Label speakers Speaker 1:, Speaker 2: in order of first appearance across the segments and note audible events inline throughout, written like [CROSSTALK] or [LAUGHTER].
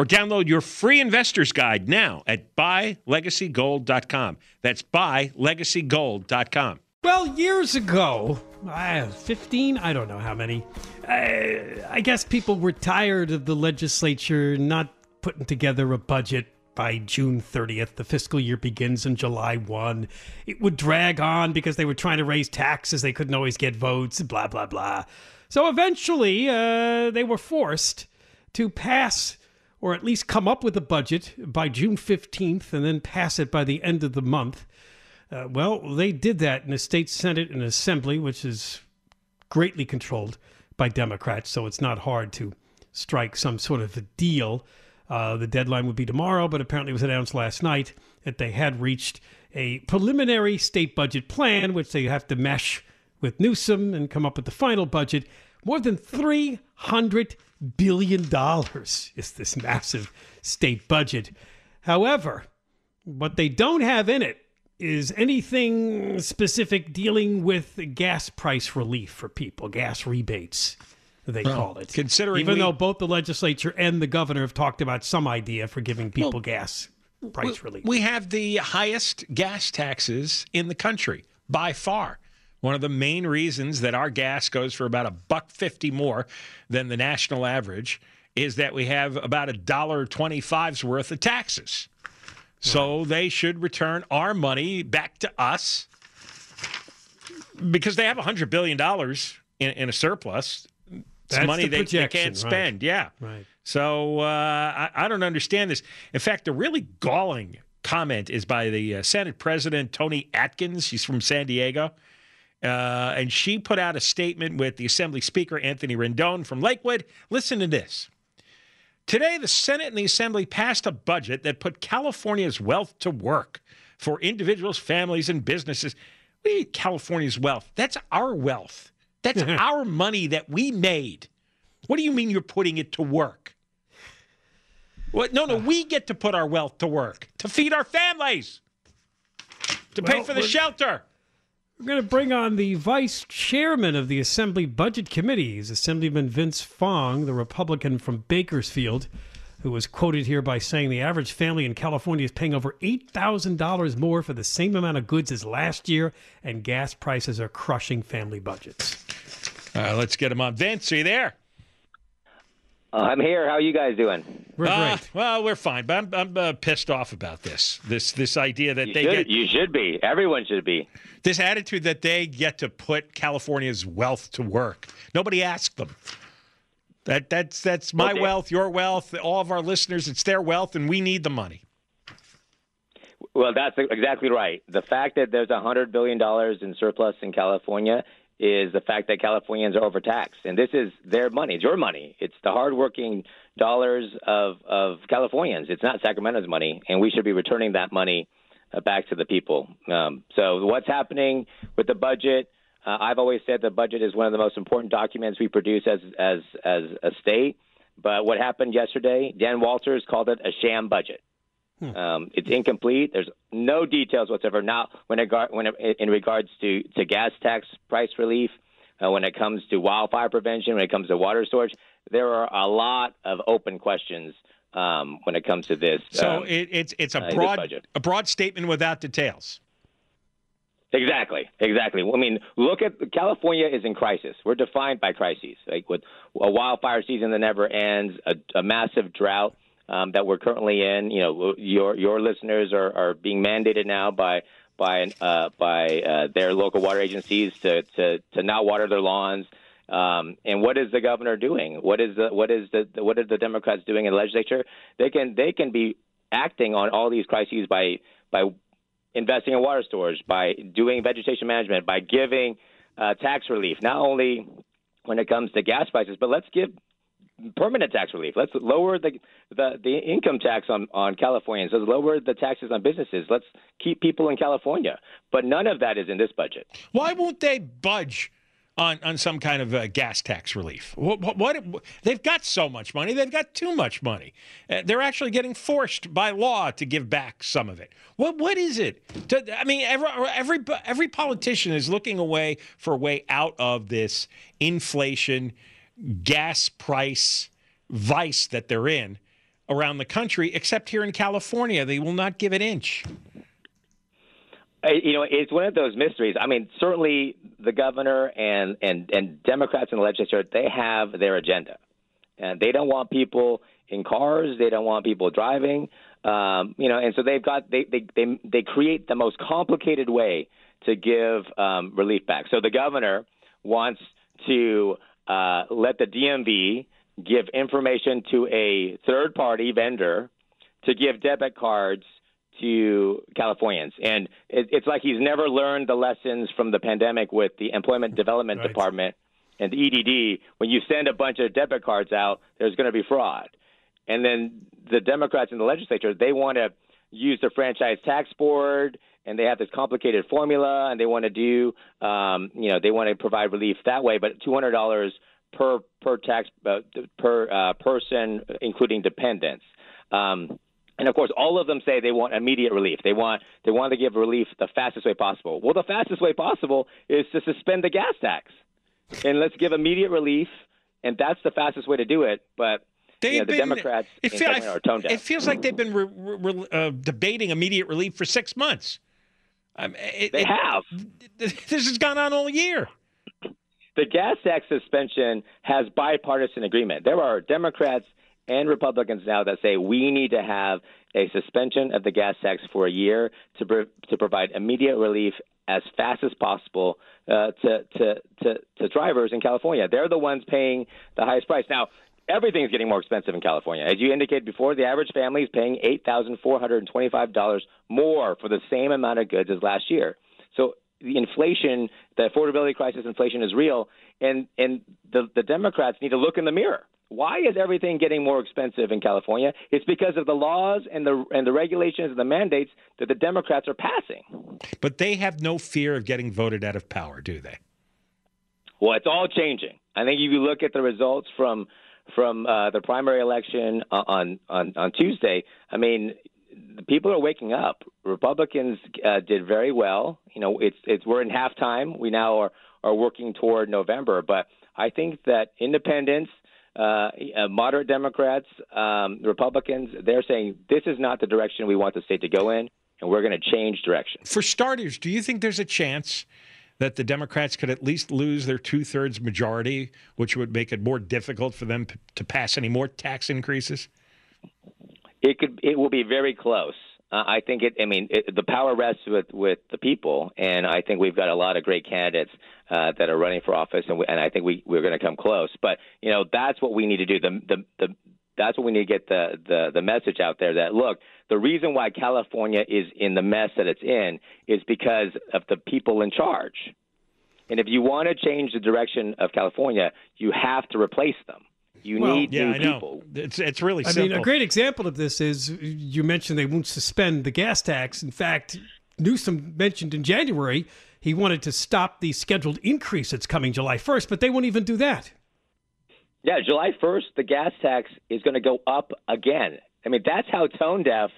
Speaker 1: Or download your free investor's guide now at buylegacygold.com. That's buylegacygold.com.
Speaker 2: Well, years ago, uh, 15, I don't know how many, I, I guess people were tired of the legislature not putting together a budget by June 30th. The fiscal year begins in July 1. It would drag on because they were trying to raise taxes. They couldn't always get votes, blah, blah, blah. So eventually, uh, they were forced to pass or at least come up with a budget by June 15th and then pass it by the end of the month. Uh, well, they did that in the state Senate and Assembly, which is greatly controlled by Democrats, so it's not hard to strike some sort of a deal. Uh, the deadline would be tomorrow, but apparently it was announced last night that they had reached a preliminary state budget plan, which they have to mesh with Newsom and come up with the final budget. More than $300 billion dollars is this massive state budget. However, what they don't have in it is anything specific dealing with gas price relief for people, gas rebates, they call it.
Speaker 1: Considering
Speaker 2: even
Speaker 1: we,
Speaker 2: though both the legislature and the governor have talked about some idea for giving people well, gas price
Speaker 1: we,
Speaker 2: relief.
Speaker 1: We have the highest gas taxes in the country by far. One of the main reasons that our gas goes for about a buck fifty more than the national average is that we have about a dollar twenty-five's worth of taxes. So they should return our money back to us because they have $100 billion in, in a surplus. It's
Speaker 2: That's
Speaker 1: money
Speaker 2: the
Speaker 1: they, they can't
Speaker 2: right.
Speaker 1: spend. Yeah.
Speaker 2: Right.
Speaker 1: So uh, I, I don't understand this. In fact, the really galling comment is by the uh, Senate President Toni Atkins. He's from San Diego. Uh, and she put out a statement with the Assembly Speaker, Anthony Rendon from Lakewood. Listen to this. Today, the Senate and the Assembly passed a budget that put California's wealth to work for individuals, families, and businesses. We need California's wealth. That's our wealth. That's [LAUGHS] our money that we made. What do you mean you're putting it to work? What? No, no, we get to put our wealth to work to feed our families, to
Speaker 2: Well,
Speaker 1: pay for the shelter.
Speaker 2: We're going to bring on the vice chairman of the Assembly Budget Committee, Assemblyman Vince Fong, the Republican from Bakersfield, who was quoted here by saying the average family in California is paying over $8,000 more for the same amount of goods as last year, and gas prices are crushing family budgets.
Speaker 1: Uh, let's get him on. Vince, are you there?
Speaker 3: Uh, I'm here. How are you guys doing?
Speaker 2: We're
Speaker 1: Uh,
Speaker 2: great.
Speaker 1: well, we're fine, but I'm, I'm uh, pissed off about this. This this idea that
Speaker 3: You
Speaker 1: they
Speaker 3: should,
Speaker 1: get
Speaker 3: you should be. Everyone should be.
Speaker 1: this attitude that they get to put California's wealth to work. Nobody asked them. That that's that's my
Speaker 3: Okay.
Speaker 1: wealth, your wealth, all of our listeners. It's their wealth, and we need the money.
Speaker 3: Well, that's exactly right. The fact that there's $100 billion in surplus in California is the fact that Californians are overtaxed. And this is their money. It's your money. It's the hardworking dollars of, of Californians. It's not Sacramento's money. And we should be returning that money uh, back to the people. Um, so, what's happening with the budget? Uh, I've always said the budget is one of the most important documents we produce as, as, as a state. But what happened yesterday, Dan Walters called it a sham budget. Um, it's incomplete. There's no details whatsoever. Now, when it, when it, in regards to, to gas tax price relief, uh, when it comes to wildfire prevention, when it comes to water storage, there are a lot of open questions um, when it comes to this.
Speaker 1: So
Speaker 3: um,
Speaker 1: it, it's it's a
Speaker 3: uh,
Speaker 1: broad
Speaker 3: budget.
Speaker 1: a broad statement without details.
Speaker 3: Exactly, exactly. I mean, look at California is in crisis. We're defined by crises, like with a wildfire season that never ends, a, a massive drought um, that we're currently in. You know, your your listeners are, are being mandated now by by uh, by uh, their local water agencies to, to, to not water their lawns. Um, and what is the governor doing? What is the what is the what are the Democrats doing in the legislature? They can they can be acting on all these crises by by investing in water storage, by doing vegetation management, by giving uh, tax relief. Not only when it comes to gas prices, but let's give permanent tax relief. Let's lower the the, the income tax on, on Californians. Let's lower the taxes on businesses. Let's keep people in California. But none of that is in this budget.
Speaker 1: Why won't they budge? On, on some kind of uh, gas tax relief. What, what, what, they've got so much money, they've got too much money. Uh, they're actually getting forced by law to give back some of it. What what is it? To, I mean, every, every every politician is looking away for a way out of this inflation, gas price vice that they're in around the country, except here in California. They will not give an inch.
Speaker 3: You know, it's one of those mysteries. I mean, certainly the governor and, and, and Democrats in the legislature, they have their agenda. And they don't want people in cars. They don't want people driving. Um, you know, and so they've got they, they they they create the most complicated way to give um, relief back. So the governor wants to uh, let the DMV give information to a third party vendor to give debit cards to Californians. And it, it's like he's never learned the lessons from the pandemic with the Employment Development
Speaker 2: right.
Speaker 3: Department and the EDD. When you send a bunch of debit cards out, there's going to be fraud. And then the Democrats in the legislature, they want to use the franchise tax board and they have this complicated formula and they want to do um, you know they want to provide relief that way but $200 per per tax uh, per uh, person including dependents um, and of course, all of them say they want immediate relief. They want they want to give relief the fastest way possible. Well, the fastest way possible is to suspend the gas tax, and let's give immediate relief, and that's the fastest way to do it. But know, the
Speaker 1: been,
Speaker 3: Democrats
Speaker 1: it,
Speaker 3: feel, are tone deaf.
Speaker 1: it feels like they've been re, re, uh, debating immediate relief for six months. Um, it,
Speaker 3: they have.
Speaker 1: This has gone on all year.
Speaker 3: The gas tax suspension has bipartisan agreement. There are Democrats and Republicans now that say we need to have a suspension of the gas tax for a year to pro- to provide immediate relief as fast as possible uh, to, to to to drivers in California. They're the ones paying the highest price now. Everything's getting more expensive in California. As you indicated before, the average family is paying eight thousand four hundred and twenty-five dollars more for the same amount of goods as last year. So the inflation, the affordability crisis, inflation is real, and and the the Democrats need to look in the mirror why is everything getting more expensive in California? It's because of the laws and the and the regulations and the mandates that the Democrats are passing.
Speaker 1: But they have no fear of getting voted out of power, do they?
Speaker 3: Well, it's all changing. I think if you look at the results from from uh, the primary election on, on on Tuesday, I mean, people are waking up. Republicans uh, did very well. You know, it's it's we're in halftime. We now are are working toward November, but I think that independents uh, uh, moderate Democrats, um, Republicans, they're saying this is not the direction we want the state to go in, and we're going to change direction.
Speaker 1: For starters, do you think there's a chance that the Democrats could at least lose their two thirds majority, which would make it more difficult for them to pass any more tax increases?
Speaker 3: It could. It will be very close. Uh, I think it. I mean, it, the power rests with with the people, and I think we've got a lot of great candidates uh, that are running for office, and, we, and I think we we're going to come close. But you know, that's what we need to do. The the the that's what we need to get the, the the message out there that look, the reason why California is in the mess that it's in is because of the people in charge. And if you want to change the direction of California, you have to replace them. You
Speaker 2: Well,
Speaker 3: need
Speaker 1: Yeah,
Speaker 3: new
Speaker 1: I know.
Speaker 3: people.
Speaker 1: It's it's really Simple.
Speaker 2: I mean, a great example of this is you mentioned they won't suspend the gas tax. In fact, Newsom mentioned in January he wanted to stop the scheduled increase that's coming July 1st, but they won't even do that.
Speaker 3: Yeah, July 1st, the gas tax is going to go up again. I mean, that's how tone deaf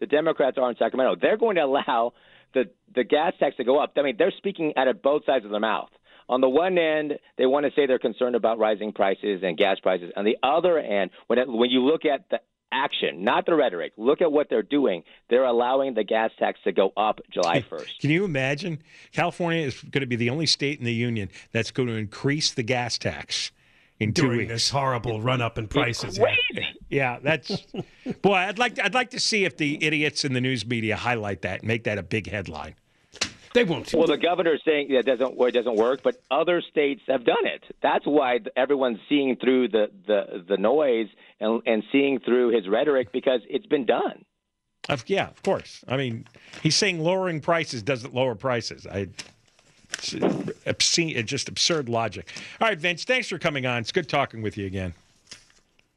Speaker 3: the Democrats are in Sacramento. They're going to allow the, the gas tax to go up. I mean, they're speaking out of both sides of their mouth. On the one end, they want to say they're concerned about rising prices and gas prices. On the other end, when, it, when you look at the action, not the rhetoric, look at what they're doing. They're allowing the gas tax to go up July [LAUGHS] 1st.
Speaker 1: Can you imagine? California is going to be the only state in the union that's going to increase the gas tax in two
Speaker 2: During
Speaker 1: weeks.
Speaker 2: this horrible run up in prices. yeah.
Speaker 1: Yeah, that's [LAUGHS] boy. I'd like to, I'd like to see if the idiots in the news media highlight that, and make that a big headline.
Speaker 2: They won't.
Speaker 3: Well, the governor's saying that doesn't it doesn't work, but other states have done it. That's why everyone's seeing through the the, the noise and and seeing through his rhetoric because it's been done.
Speaker 1: Of, yeah, of course. I mean, he's saying lowering prices doesn't lower prices. I it's obscene, just absurd logic. All right, Vince, thanks for coming on. It's good talking with you again.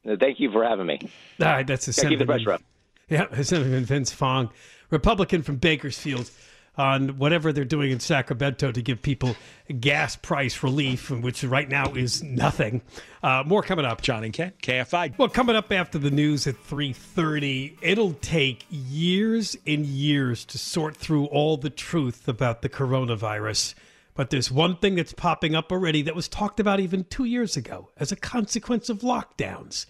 Speaker 3: Thank you for having me.
Speaker 2: All right, that's the a
Speaker 3: keep the pressure up.
Speaker 2: Yeah, Senator Vince Fong, Republican from Bakersfield, on whatever they're doing in Sacramento to give people gas price relief, which right now is nothing. Uh, more coming up.
Speaker 1: John and Ken, KFI.
Speaker 2: Well, coming up after the news at 3.30, it'll take years and years to sort through all the truth about the coronavirus. But there's one thing that's popping up already that was talked about even two years ago as a consequence of lockdowns.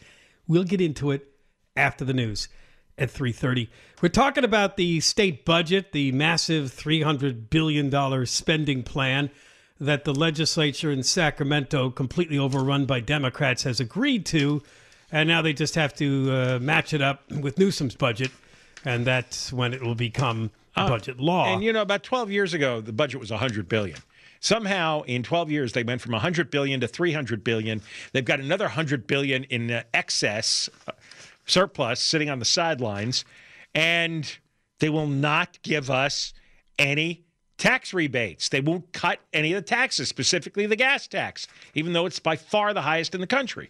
Speaker 2: We'll get into it after the news at 3:30. We're talking about the state budget, the massive 300 billion dollar spending plan that the legislature in Sacramento, completely overrun by Democrats, has agreed to, and now they just have to uh, match it up with Newsom's budget, and that's when it will become uh, budget law.
Speaker 1: And you know, about 12 years ago, the budget was 100 billion. Somehow, in 12 years, they went from 100 billion to 300 billion. They've got another 100 billion in uh, excess surplus sitting on the sidelines, and they will not give us any tax rebates. They won't cut any of the taxes, specifically the gas tax, even though it's by far the highest in the country.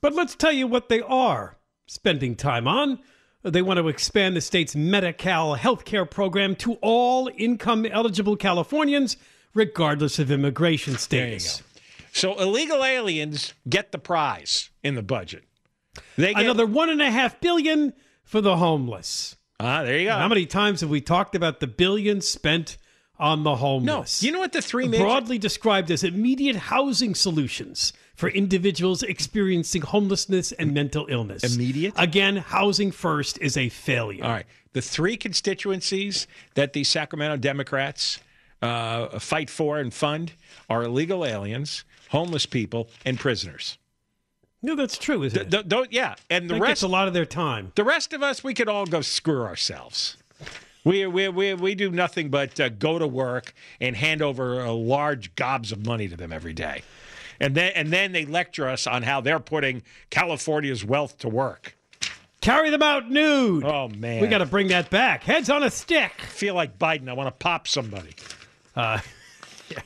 Speaker 2: But let's tell you what they are spending time on. They want to expand the state's Medi-Cal healthcare program to all income eligible Californians, regardless of immigration status.
Speaker 1: So illegal aliens get the prize in the budget.
Speaker 2: They get another one and a half billion for the homeless.
Speaker 1: Ah, there you go.
Speaker 2: How many times have we talked about the billions spent on the homeless?
Speaker 1: No, you know what the three major-
Speaker 2: broadly described as immediate housing solutions for individuals experiencing homelessness and mental illness.
Speaker 1: Immediate.
Speaker 2: Again, housing first is a failure.
Speaker 1: All right, the three constituencies that the Sacramento Democrats uh, fight for and fund are illegal aliens, homeless people, and prisoners.
Speaker 2: No, that's true, isn't it?
Speaker 1: D- don't, yeah, and the
Speaker 2: that
Speaker 1: rest
Speaker 2: a lot of their time.
Speaker 1: The rest of us, we could all go screw ourselves. We we we, we do nothing but uh, go to work and hand over uh, large gobs of money to them every day, and then and then they lecture us on how they're putting California's wealth to work.
Speaker 2: Carry them out nude.
Speaker 1: Oh man,
Speaker 2: we got to bring that back. Heads on a stick. I
Speaker 1: feel like Biden. I want to pop somebody.
Speaker 2: Uh, [LAUGHS] yeah,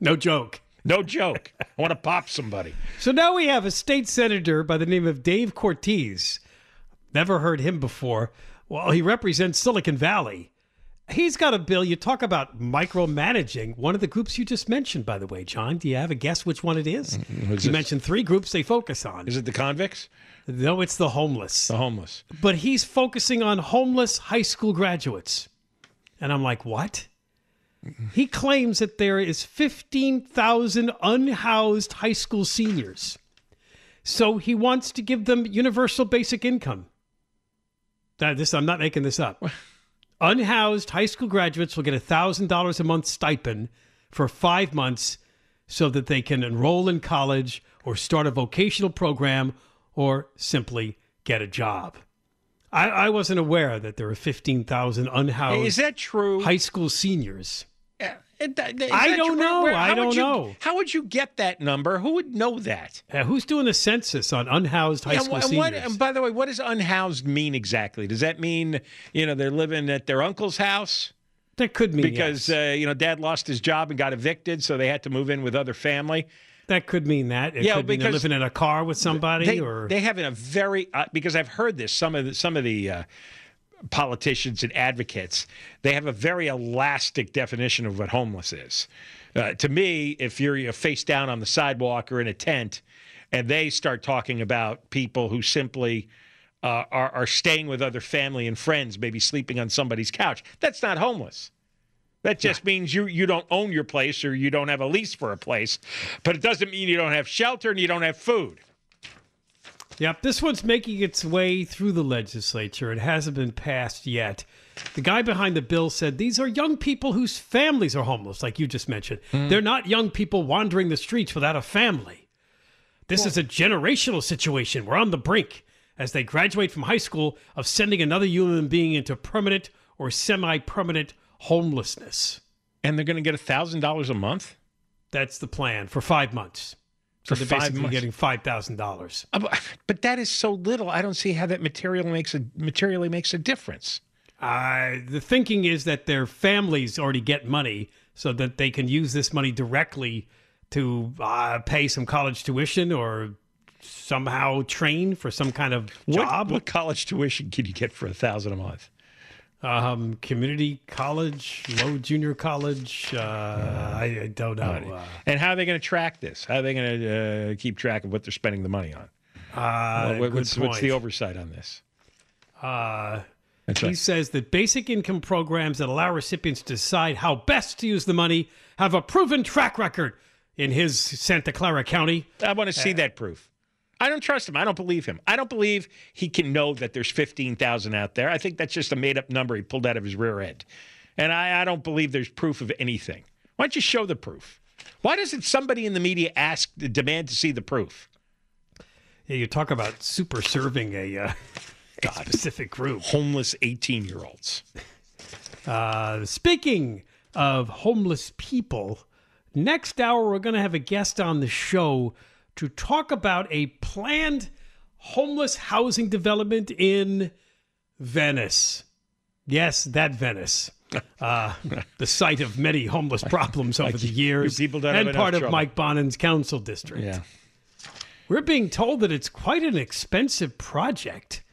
Speaker 2: no joke.
Speaker 1: No joke. I want to pop somebody.
Speaker 2: So now we have a state senator by the name of Dave Cortese. Never heard him before. Well, he represents Silicon Valley. He's got a bill. You talk about micromanaging. One of the groups you just mentioned, by the way, John. Do you have a guess which one it is?
Speaker 1: Mm-hmm. is
Speaker 2: you
Speaker 1: it?
Speaker 2: mentioned three groups they focus on.
Speaker 1: Is it the convicts?
Speaker 2: No, it's the homeless.
Speaker 1: The homeless.
Speaker 2: But he's focusing on homeless high school graduates. And I'm like, what? He claims that there is 15,000 unhoused high school seniors. So he wants to give them universal basic income. That, this I'm not making this up. [LAUGHS] Unhoused high school graduates will get $1,000 a month stipend for 5 months so that they can enroll in college or start a vocational program or simply get a job. I, I wasn't aware that there are 15,000 unhoused
Speaker 1: Is that true?
Speaker 2: high school seniors. I don't know.
Speaker 1: Where-
Speaker 2: I don't
Speaker 1: you-
Speaker 2: know.
Speaker 1: How would you get that number? Who would know that?
Speaker 2: Uh, who's doing the census on unhoused high
Speaker 1: Yeah,
Speaker 2: school
Speaker 1: and
Speaker 2: seniors?
Speaker 1: what, and by the way, what does unhoused mean exactly? Does that mean you know they're living at their uncle's house
Speaker 2: that could mean that.
Speaker 1: because
Speaker 2: yes.
Speaker 1: uh, you know dad lost his job and got evicted, so they had to move in with other family?
Speaker 2: that could mean that. It
Speaker 1: Yeah,
Speaker 2: could mean they're
Speaker 1: because
Speaker 2: living in a car with somebody,
Speaker 1: They
Speaker 2: or
Speaker 1: they have in a very uh, because I've heard this some of the, some of the. Politicians and advocates they have a very elastic definition of what homeless is. Uh, to me if you're, you're face down on the sidewalk or in a tent and they start talking about people who simply uh, are, are staying with other family and friends maybe sleeping on somebody's couch that's not homeless. That just means you you don't own your place or you don't have a lease for a place but it doesn't mean you don't have shelter and you don't have food
Speaker 2: Yep, this one's making its way through the legislature. It hasn't been passed yet. The guy behind the bill said these are young people whose families are homeless, like you just mentioned. Hmm. They're not young people wandering the streets without a family. This is a generational situation. We're on the brink as they graduate from high school of sending another human being into permanent or semi permanent homelessness.
Speaker 1: And they're going to get $1,000 a month?
Speaker 2: That's the plan for five months. So
Speaker 1: For
Speaker 2: they're basically
Speaker 1: months.
Speaker 2: getting five thousand dollars.
Speaker 1: Uh, but- But that is so little. I don't see how that material makes a materially makes a difference.
Speaker 2: Uh, the thinking is that their families already get money so that they can use this money directly to uh, pay some college tuition or somehow train for some kind of
Speaker 1: What,
Speaker 2: job.
Speaker 1: what college tuition can you get for a thousand a month?
Speaker 2: Um, community college, low junior college. Uh, I, I don't know. Uh,
Speaker 1: And how are they going to track this? How are they going to uh, keep track of what they're spending the money on?
Speaker 2: uh,
Speaker 1: What- what's, what's the oversight on this?
Speaker 2: Uh, He
Speaker 1: right.
Speaker 2: says that basic income programs that allow recipients to decide how best to use the money have a proven track record in his Santa Clara County.
Speaker 1: I want to see that proof. I don't trust him. I don't believe him. I don't believe he can know that there's 15,000 out there. I think that's just a made up number he pulled out of his rear end. And I, I don't believe there's proof of anything. Why don't you show the proof? Why doesn't somebody in the media ask, demand to see the proof?
Speaker 2: Yeah, you talk about super serving a, uh, a specific group.
Speaker 1: Homeless 18 year olds.
Speaker 2: Uh, speaking of homeless people, next hour we're going to have a guest on the show to talk about a planned homeless housing development in Venice. Yes, that Venice. [LAUGHS] Uh, the site of many homeless problems over the [LAUGHS] years,
Speaker 1: people don't
Speaker 2: and part of
Speaker 1: trouble.
Speaker 2: Mike Bonin's council district.
Speaker 1: Yeah.
Speaker 2: We're being told that it's quite an expensive project.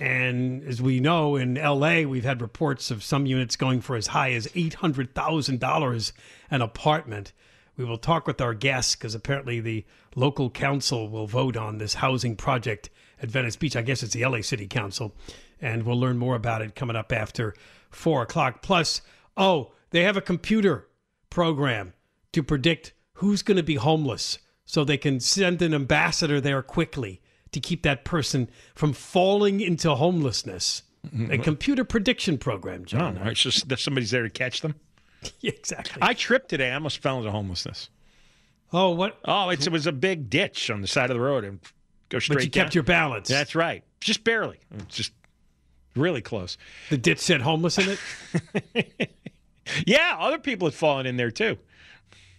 Speaker 2: And as we know, in LA, we've had reports of some units going for as high as $800,000 an apartment. We will talk with our guests because apparently the local council will vote on this housing project at Venice Beach. I guess it's the LA City Council. And we'll learn more about it coming up after four o'clock. Plus, oh, they have a computer program to predict who's going to be homeless so they can send an ambassador there quickly to keep that person from falling into homelessness. Mm-hmm. A computer prediction program,
Speaker 1: Oh,
Speaker 2: John.
Speaker 1: it's just that somebody's there to catch them. [LAUGHS]
Speaker 2: exactly.
Speaker 1: I tripped today. I almost fell into homelessness.
Speaker 2: Oh, what?
Speaker 1: Oh, it's, it was a big ditch on the side of the road and go straight
Speaker 2: But you
Speaker 1: down.
Speaker 2: kept your balance.
Speaker 1: That's right. Just barely. Just really close.
Speaker 2: the ditch said homeless in it. [LAUGHS]
Speaker 1: Yeah, other people had fallen in there too.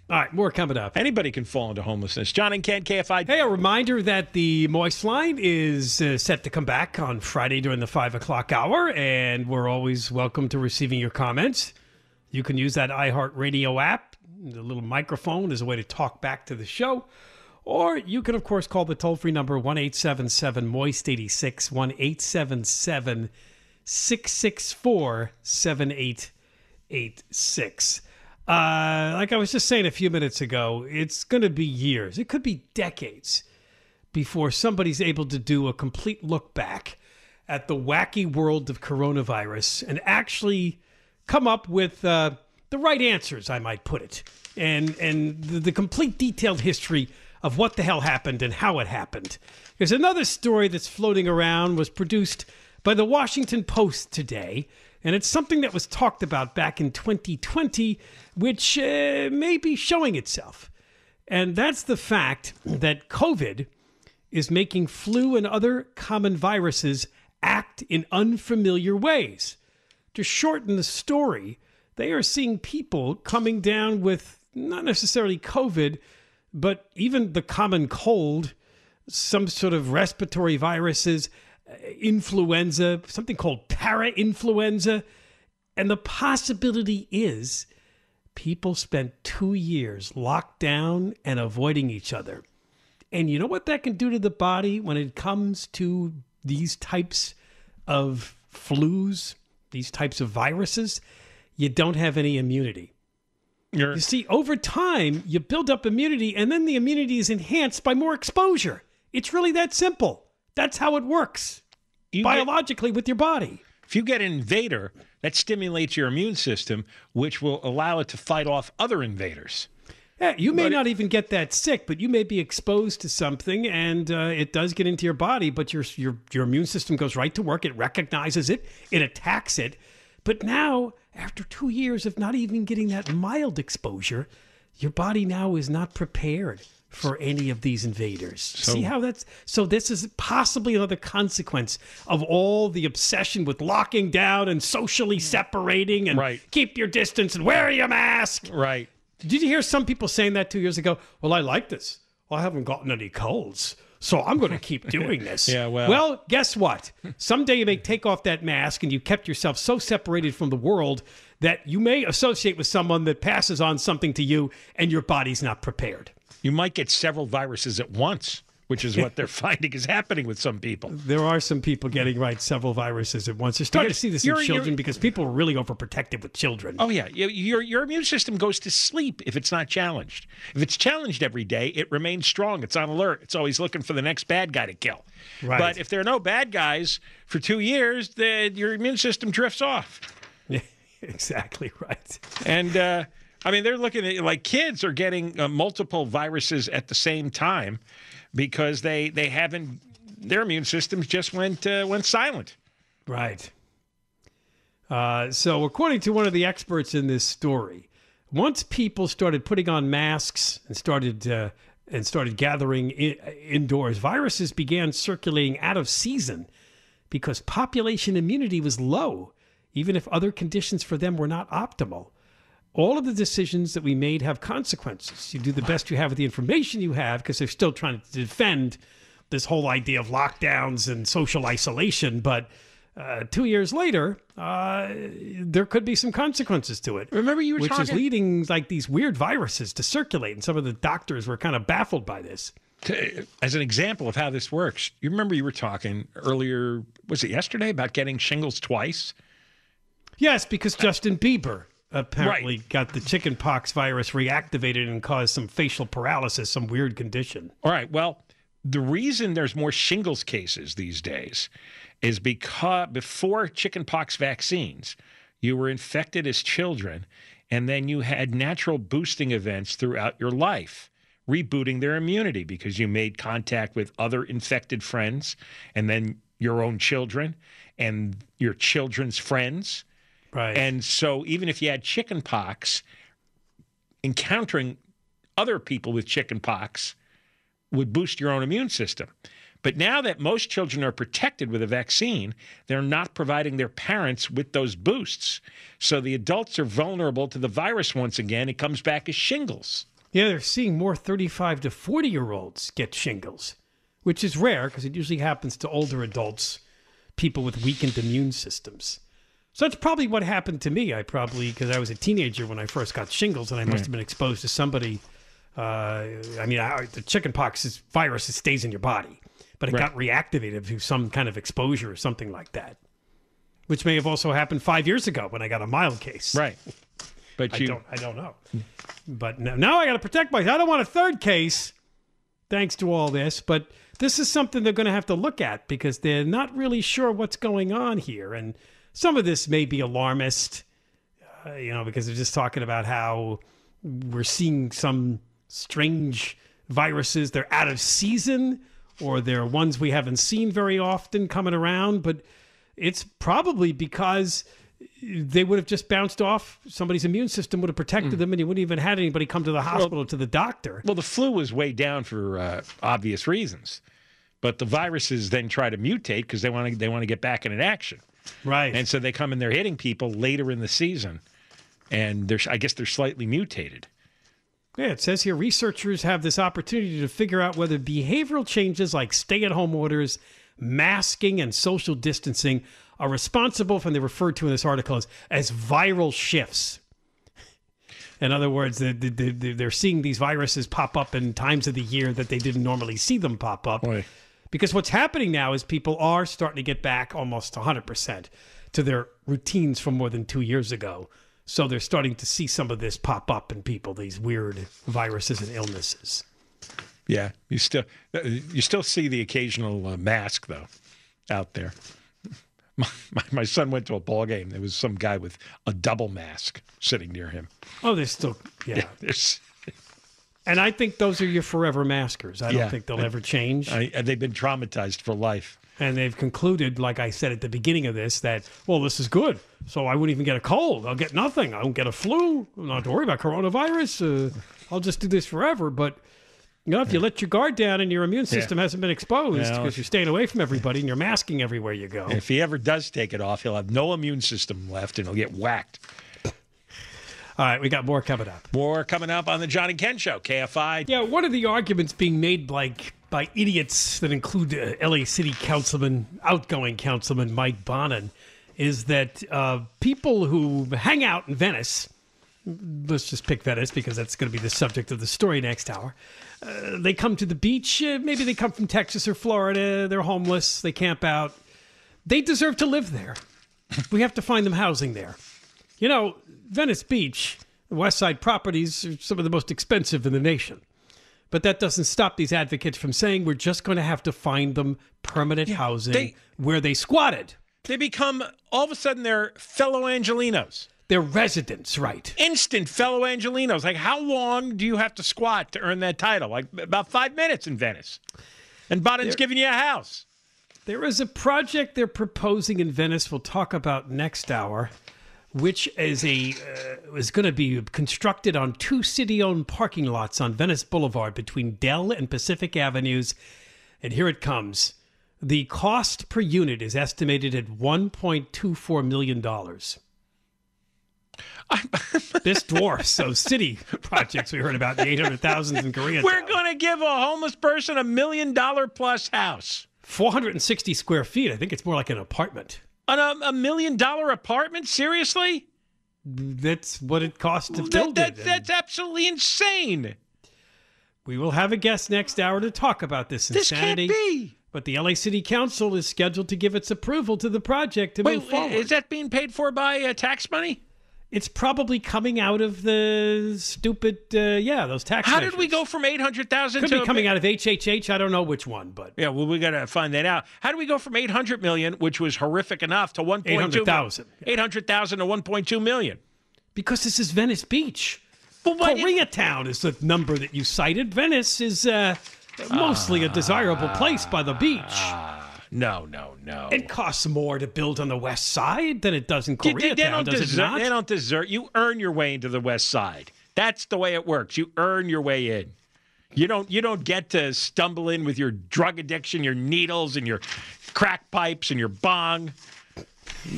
Speaker 2: All right, more coming up.
Speaker 1: Anybody can fall into homelessness. John and Ken, KFI.
Speaker 2: Hey, a reminder that the Moist Line is uh, set to come back on Friday during the 5 o'clock hour, and we're always welcome to receiving your comments. You can use that iHeartRadio app. The little microphone is a way to talk back to the show. Or you can, of course, call the toll free number 1 877 Moist 86, 1 877 664 7886. Uh, like I was just saying a few minutes ago, it's going to be years. It could be decades before somebody's able to do a complete look back at the wacky world of coronavirus and actually come up with uh, the right answers, I might put it, and and the, the complete detailed history of what the hell happened and how it happened. There's another story that's floating around was produced by the Washington Post today, and it's something that was talked about back in 2020, which uh, may be showing itself. And that's the fact that COVID is making flu and other common viruses act in unfamiliar ways. To shorten the story, they are seeing people coming down with not necessarily COVID, but even the common cold, some sort of respiratory viruses, uh, influenza, something called para-influenza. And the possibility is people spent two years locked down and avoiding each other. And you know what that can do to the body when it comes to these types of flus, these types of viruses? You don't have any immunity.
Speaker 1: You're-
Speaker 2: You see, over time, you build up immunity, and then the immunity is enhanced by more exposure. It's really that simple. That's how it works
Speaker 1: you get-
Speaker 2: biologically with your body.
Speaker 1: if you get an invader, that stimulates your immune system, which will allow it to fight off other invaders.
Speaker 2: Yeah, you may not even get that sick, but you may be exposed to something, and uh, it does get into your body. But your your your immune system goes right to work. It recognizes it. It attacks it. But now, after two years of not even getting that mild exposure, your body now is not prepared for any of these invaders. See how that's so this is possibly another consequence of all the obsession with locking down and socially separating and
Speaker 1: Right.
Speaker 2: keep your distance and wear your mask.
Speaker 1: Right.
Speaker 2: Did you hear some people saying that 2 years ago? Well, I like this. Well, I haven't gotten any colds. So I'm going to keep doing this. [LAUGHS]
Speaker 1: Yeah, well-
Speaker 2: Well, guess what? Someday you may take off that mask and you kept yourself so separated from the world that you may associate with someone that passes on something to you and your body's not prepared.
Speaker 1: You might get several viruses at once, which is what they're [LAUGHS] finding is happening with some people.
Speaker 2: There are some people getting right several viruses at once. You're starting to see this in
Speaker 1: you're-
Speaker 2: children
Speaker 1: you're-
Speaker 2: because people are really overprotective with children.
Speaker 1: Oh yeah, your your immune system goes to sleep if it's not challenged. If it's challenged every day, it remains strong. It's on alert. It's always looking for the next bad guy to kill.
Speaker 2: Right.
Speaker 1: But if there are no bad guys for two years, then your immune system drifts off.
Speaker 2: Yeah, [LAUGHS] exactly right.
Speaker 1: And uh, I mean, they're looking at like kids are getting uh, multiple viruses at the same time because they they haven't their immune systems just went uh, went silent.
Speaker 2: Right. Uh, so, according to one of the experts in this story, once people started putting on masks and started uh, and started gathering I- indoors, viruses began circulating out of season because population immunity was low, even if other conditions for them were not optimal. All of the decisions that we made have consequences. You do the best you have with the information you have because they're still trying to defend this whole idea of lockdowns and social isolation. But uh, two years later, uh, there could be some consequences to it.
Speaker 1: Remember you were
Speaker 2: which is
Speaker 1: talking-
Speaker 2: leading like these weird viruses to circulate, and some of the doctors were kind of baffled by this.
Speaker 1: to, as an example of how this works, you remember you were talking earlier, was it yesterday, about getting shingles twice?
Speaker 2: Yes, because Justin Bieber apparently got the chickenpox virus reactivated and caused some facial paralysis, some weird condition.
Speaker 1: All right. Well, the reason there's more shingles cases these days is because before chickenpox vaccines, you were infected as children, and then you had natural boosting events throughout your life, rebooting their immunity because you made contact with other infected friends, and then your own children and your children's friends.
Speaker 2: Right.
Speaker 1: And so, even if you had chicken pox, encountering other people with chicken pox would boost your own immune system. But now that most children are protected with a vaccine, they're not providing their parents with those boosts. So the adults are vulnerable to the virus once again. It comes back as shingles.
Speaker 2: Yeah, they're seeing more 35 to 40 year olds get shingles, which is rare because it usually happens to older adults, people with weakened immune systems. So that's probably what happened to me. I probably, because I was a teenager when I first got shingles and I must have been exposed to somebody. Uh, I mean, I, the chickenpox is virus, it stays in your body, but it
Speaker 1: Right.
Speaker 2: got reactivated through some kind of exposure or something like that, which may have also happened five years ago when I got a mild case.
Speaker 1: Right. But
Speaker 2: I
Speaker 1: you
Speaker 2: don't. I don't know. But now, now I got to protect myself. I don't want a third case, thanks to all this. But this is something they're going to have to look at because they're not really sure what's going on here, and some of this may be alarmist. Uh, you know, because they're just talking about how we're seeing some strange viruses. They're out of season, or they're ones we haven't seen very often coming around. But it's probably because they would have just bounced off. Somebody's immune system would have protected them, and you wouldn't even had anybody come to the hospital to the doctor.
Speaker 1: well, the flu was way down for uh, obvious reasons, but the viruses then try to mutate because they want to they want to get back in action.
Speaker 2: Right.
Speaker 1: And so they come and they're hitting people later in the season, and they're I guess they're slightly mutated.
Speaker 2: Yeah, it says here researchers have this opportunity to figure out whether behavioral changes like stay at home orders, masking, and social distancing are responsible for, and they referred to in this article as, as viral shifts. In other words, they- they- they- they're seeing these viruses pop up in times of the year that they didn't normally see them pop up.
Speaker 1: Boy.
Speaker 2: Because what's happening now is people are starting to get back almost 100% to their routines from more than two years ago. So they're starting to see some of this pop up in people, these weird viruses and illnesses.
Speaker 1: Yeah, you still you still see the occasional uh, mask though out there. [LAUGHS] My, my, my son went to a ball game. There was some guy with a double mask sitting near him.
Speaker 2: Oh, they're still, yeah. [LAUGHS]
Speaker 1: There's,
Speaker 2: And I think those are your forever maskers. I don't
Speaker 1: Yeah.
Speaker 2: think they'll ever change.
Speaker 1: I, and they've been traumatized for life.
Speaker 2: And they've concluded, like I said at the beginning of this, that, well, this is good. So I wouldn't even get a cold. I'll get nothing. I won't get a flu. I don't have to worry about coronavirus. Uh, I'll just do this forever. But You know, if you let your guard down and your immune system hasn't been exposed
Speaker 1: Well-
Speaker 2: because you're staying away from everybody and you're masking everywhere you go.
Speaker 1: If he ever does take it off, he'll have no immune system left and he'll get whacked.
Speaker 2: All right, we got more coming up.
Speaker 1: More coming up on the John and Ken Show, KFI.
Speaker 2: Yeah, one of the arguments being made like by idiots that include uh, LA City Councilman, outgoing Councilman Mike Bonin, is that uh, people who hang out in Venice, let's just pick Venice because that's going to be the subject of the story next hour. Uh, they come to the beach. Uh, maybe they come from Texas or Florida. They're homeless. They camp out. They deserve to live there. we have to find them housing there. You know, Venice Beach, West Side properties are some of the most expensive in the nation. But that doesn't stop these advocates from saying we're just going to have to find them permanent housing
Speaker 1: they-
Speaker 2: where they squatted.
Speaker 1: They become, all of a sudden, they're fellow Angelenos.
Speaker 2: They're residents, right?
Speaker 1: Instant fellow Angelenos. Like, how long do you have to squat to earn that title? Like, about five minutes in Venice. And Bonin's giving you a house.
Speaker 2: There is a project they're proposing in Venice. We'll talk about next hour, which is a uh, is going to be constructed on two city-owned parking lots on Venice Boulevard between Dell and Pacific Avenues. And here it comes. The cost per unit is estimated at 1.24 million dollars. [LAUGHS] this dwarfs those city projects we heard about the 800,000s in Korea.
Speaker 1: We're going to give a homeless person a million dollar plus house.
Speaker 2: 460 square feet. I think it's more like an apartment.
Speaker 1: On a, a million dollar apartment? Seriously?
Speaker 2: That's what it costs to
Speaker 1: That,
Speaker 2: build
Speaker 1: that,
Speaker 2: it.
Speaker 1: That's absolutely insane.
Speaker 2: we will have a guest next hour to talk about this
Speaker 1: This
Speaker 2: insanity.
Speaker 1: can't be.
Speaker 2: But the LA City Council is scheduled to give its approval to the project to
Speaker 1: Wait,
Speaker 2: move forward.
Speaker 1: is that being paid for by uh, tax money?
Speaker 2: It's probably coming out of the stupid, uh, yeah, those tax.
Speaker 1: How did we go from 800,000
Speaker 2: Could
Speaker 1: to
Speaker 2: be coming out of HHH. I don't know which one, but
Speaker 1: Yeah, well, we got to find that out. How do we go from 800 million, which was horrific enough, to 1.2
Speaker 2: 800,000.
Speaker 1: 800,000 to 1.2 million.
Speaker 2: because this is Venice Beach.
Speaker 1: But what?
Speaker 2: Koreatown is the number that you cited. Venice is uh, mostly a desirable place by the beach.
Speaker 1: No, no, no.
Speaker 2: It costs more to build on the west side than it does in Koreatown,
Speaker 1: they, they don't
Speaker 2: does it
Speaker 1: desert,
Speaker 2: not?
Speaker 1: They don't desert. You earn your way into the West Side. That's the way it works. You earn your way in. You don't. You don't get to stumble in with your drug addiction, your needles, and your crack pipes and your bong,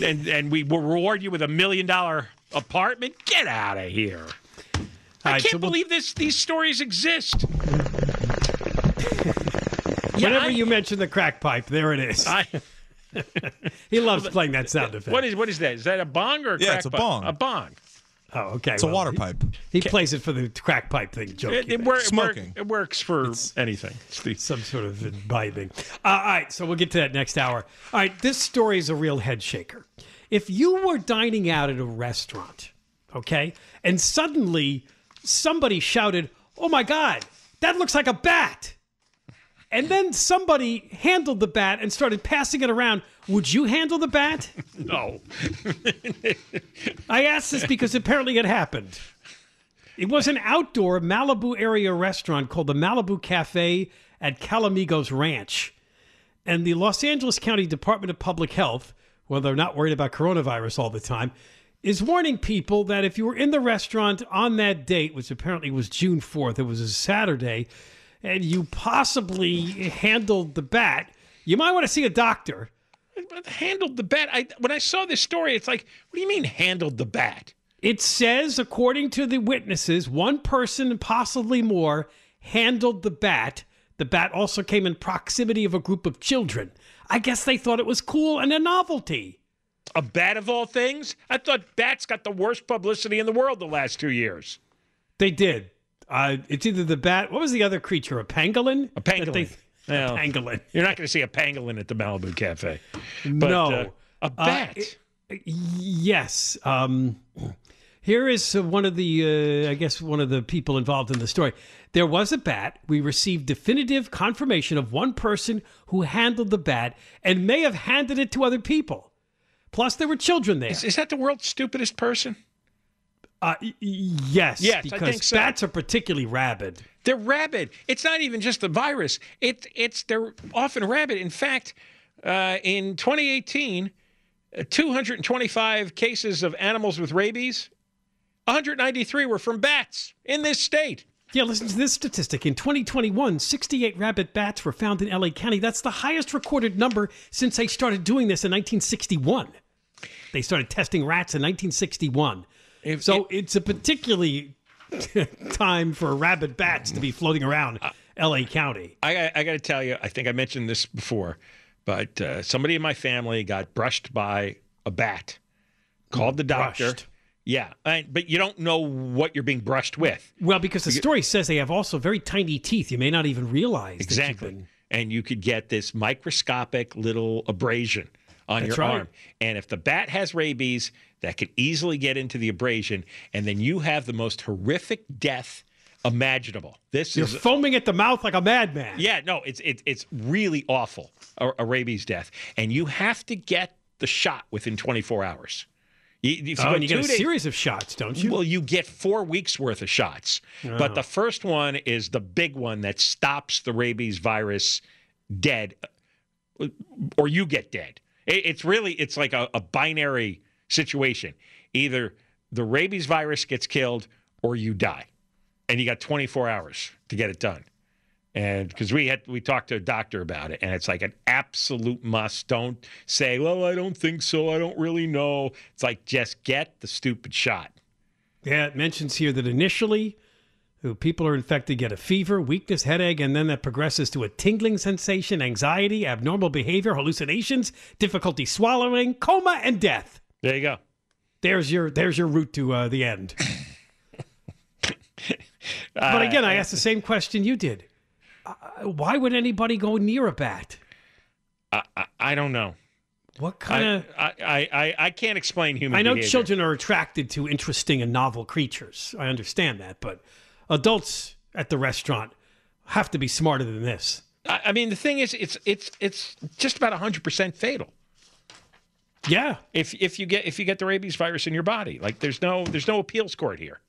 Speaker 1: and and we will reward you with a million dollar apartment. Get out of here. I
Speaker 2: right,
Speaker 1: can't
Speaker 2: so we'll-
Speaker 1: believe this. These stories exist.
Speaker 2: Whenever
Speaker 1: I-
Speaker 2: you mention the crack pipe, there it is.
Speaker 1: I, [LAUGHS]
Speaker 2: he loves playing that sound effect.
Speaker 1: what is what is that? Is that a bong or a
Speaker 4: Yeah,
Speaker 1: crack
Speaker 4: it's a
Speaker 1: pipe?
Speaker 4: bong.
Speaker 1: A bong.
Speaker 2: oh, okay.
Speaker 4: It's a water pipe.
Speaker 2: He plays it for the crack pipe thing. Joke.
Speaker 1: It,
Speaker 2: you
Speaker 1: it, wor-
Speaker 4: Smoking.
Speaker 1: it works for anything. It's the-
Speaker 2: some sort of imbibing. Uh, all right, so we'll get to that next hour. All right, this story is a real head shaker. If you were dining out at a restaurant, okay, and suddenly somebody shouted, "Oh my God, that looks like a bat!" And then somebody handled the bat and started passing it around. Would you handle the bat? [LAUGHS]
Speaker 1: no.
Speaker 2: I ask this because apparently it happened. It was an outdoor Malibu area restaurant called the Malibu Cafe at Calamigos Ranch. And the Los Angeles County Department of Public Health, well, they're not worried about coronavirus all the time, is warning people that if you were in the restaurant on that date, which apparently was June 4th, it was a Saturday, and you possibly handled the bat, you might want to see a doctor.
Speaker 1: Handled the bat. I when I saw this story, it's like, what do you mean handled the bat?
Speaker 2: It says, according to the witnesses, one person, possibly more, handled the bat. The bat also came in proximity of a group of children. I guess they thought it was cool and a novelty.
Speaker 1: A bat of all things? I thought bats got the worst publicity in the world the last two years.
Speaker 2: They did. Uh, it's either the bat. What was the other creature? A pangolin?
Speaker 1: A pangolin.
Speaker 2: They- a pangolin.
Speaker 1: You're not going to see a pangolin at the Malibu Cafe. But,
Speaker 2: no.
Speaker 1: uh, a bat.
Speaker 2: Yes. Um, here is uh, one of the, uh, I guess, one of the people involved in the story. There was a bat. We received definitive confirmation of one person who handled the bat and may have handed it to other people. Plus, there were children there.
Speaker 1: is, is that the world's stupidest person?
Speaker 2: Uh, yes,
Speaker 1: Yes,
Speaker 2: because
Speaker 1: so.
Speaker 2: bats are particularly rabid.
Speaker 1: They're rabid. It's not even just the virus. It, it's they're often rabid. In fact, uh, in 2018, uh, 225 cases of animals with rabies, 193 were from bats in this state.
Speaker 2: Yeah, listen to this statistic. In 2021, 68 rabbit bats were found in LA County. That's the highest recorded number since they started doing this in 1961. They started testing rats in 1961.
Speaker 1: If-
Speaker 2: so it's a particularly [LAUGHS] time for rabid bats to be floating around LA County.
Speaker 1: I, I got to tell you, I think I mentioned this before, but uh, somebody in my family got brushed by a bat. Called the doctor.
Speaker 2: Brushed.
Speaker 1: Yeah, and, but you don't know what you're being brushed with.
Speaker 2: Well, because the story says they have also very tiny teeth. You may not even realize
Speaker 1: Exactly.
Speaker 2: been-
Speaker 1: And you could get this microscopic little abrasion on
Speaker 2: That's
Speaker 1: your
Speaker 2: right.
Speaker 1: arm. And if the bat has rabies, that could easily get into the abrasion, and then you have the most horrific death imaginable. This is
Speaker 2: You're
Speaker 1: is
Speaker 2: foaming at the mouth like a madman.
Speaker 1: Yeah, no, it's it's it's really awful a, a rabies death, and you have to get the shot within 24 hours. You, you
Speaker 2: Oh, and you get a
Speaker 1: days-
Speaker 2: series of shots, don't you?
Speaker 1: well, you get four weeks worth of shots, but
Speaker 2: Oh.
Speaker 1: the first one is the big one that stops the rabies virus dead, or you get dead. It, it's really it's like a, a binary situation. Either the rabies virus gets killed or you die, and you got 24 hours to get it done. And because we had we talked to a doctor about it, and it's like an absolute must. Don't say, "Well, I don't think so. I don't really know." It's like just get the stupid shot.
Speaker 2: Yeah, it mentions here that initially, who people are infected get a fever, weakness, headache, and then that progresses to a tingling sensation, anxiety, abnormal behavior, hallucinations, difficulty swallowing, coma, and death.
Speaker 1: There you go.
Speaker 2: There's your there's your route to uh, the end. [LAUGHS] but again, I asked the same question you did. Uh, why would anybody go near a bat?
Speaker 1: I, I, I don't know.
Speaker 2: What kind
Speaker 1: I,
Speaker 2: of?
Speaker 1: I, I, I, I can't explain human
Speaker 2: I know
Speaker 1: behavior.
Speaker 2: children are attracted to interesting and novel creatures. I understand that, but adults at the restaurant have to be smarter than this.
Speaker 1: I, I mean, the thing is, it's it's it's just about hundred percent fatal.
Speaker 2: Yeah.
Speaker 1: If if you get if you get the rabies virus in your body, like there's no there's no appeals court here.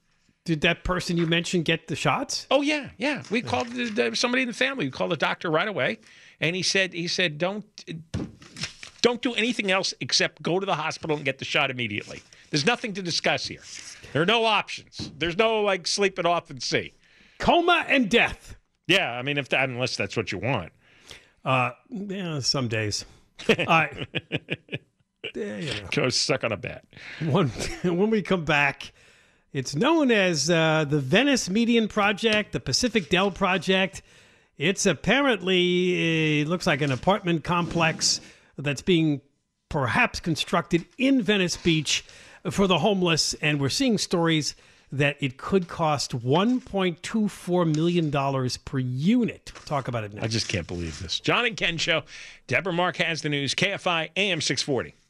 Speaker 2: Did that person you mentioned get the shots?
Speaker 1: Oh yeah, yeah. We called somebody in the family. We called the doctor right away, and he said he said don't don't do anything else except go to the hospital and get the shot immediately. There's nothing to discuss here. There are no options. There's no like sleep it off and see.
Speaker 2: Coma and death.
Speaker 1: Yeah, I mean if that unless that's what you want.
Speaker 2: Uh, yeah, some days. [LAUGHS] Uh, yeah.
Speaker 1: Go suck on a bat.
Speaker 2: when, [LAUGHS] when we come back, it's known as uh, the Venice Median Project, the Pacific Dell Project. It's apparently, it looks like an apartment complex that's being perhaps constructed in Venice Beach for the homeless. And we're seeing stories that it could cost $1.24 million per unit. We'll talk about it next.
Speaker 1: I just can't believe this. John and Ken show. Deborah Mark has the news. KFI AM 640.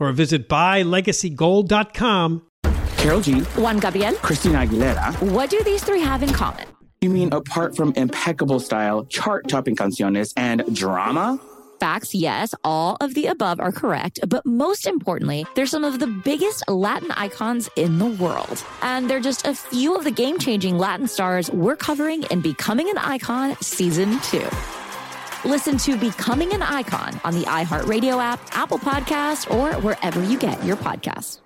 Speaker 2: Or visit buylegacygold.com.
Speaker 5: Karol G,
Speaker 6: Juan Gabriel,
Speaker 5: Christina Aguilera.
Speaker 6: what do these three have in common?
Speaker 5: You mean apart from impeccable style, chart topping canciones, and drama?
Speaker 6: Facts, yes, all of the above are correct, but most importantly, they're some of the biggest Latin icons in the world. And they're just a few of the game changing Latin stars we're covering in Becoming an Icon Season 2. Listen to Becoming an Icon on the iHeartRadio app, Apple Podcast, or wherever you get your podcasts.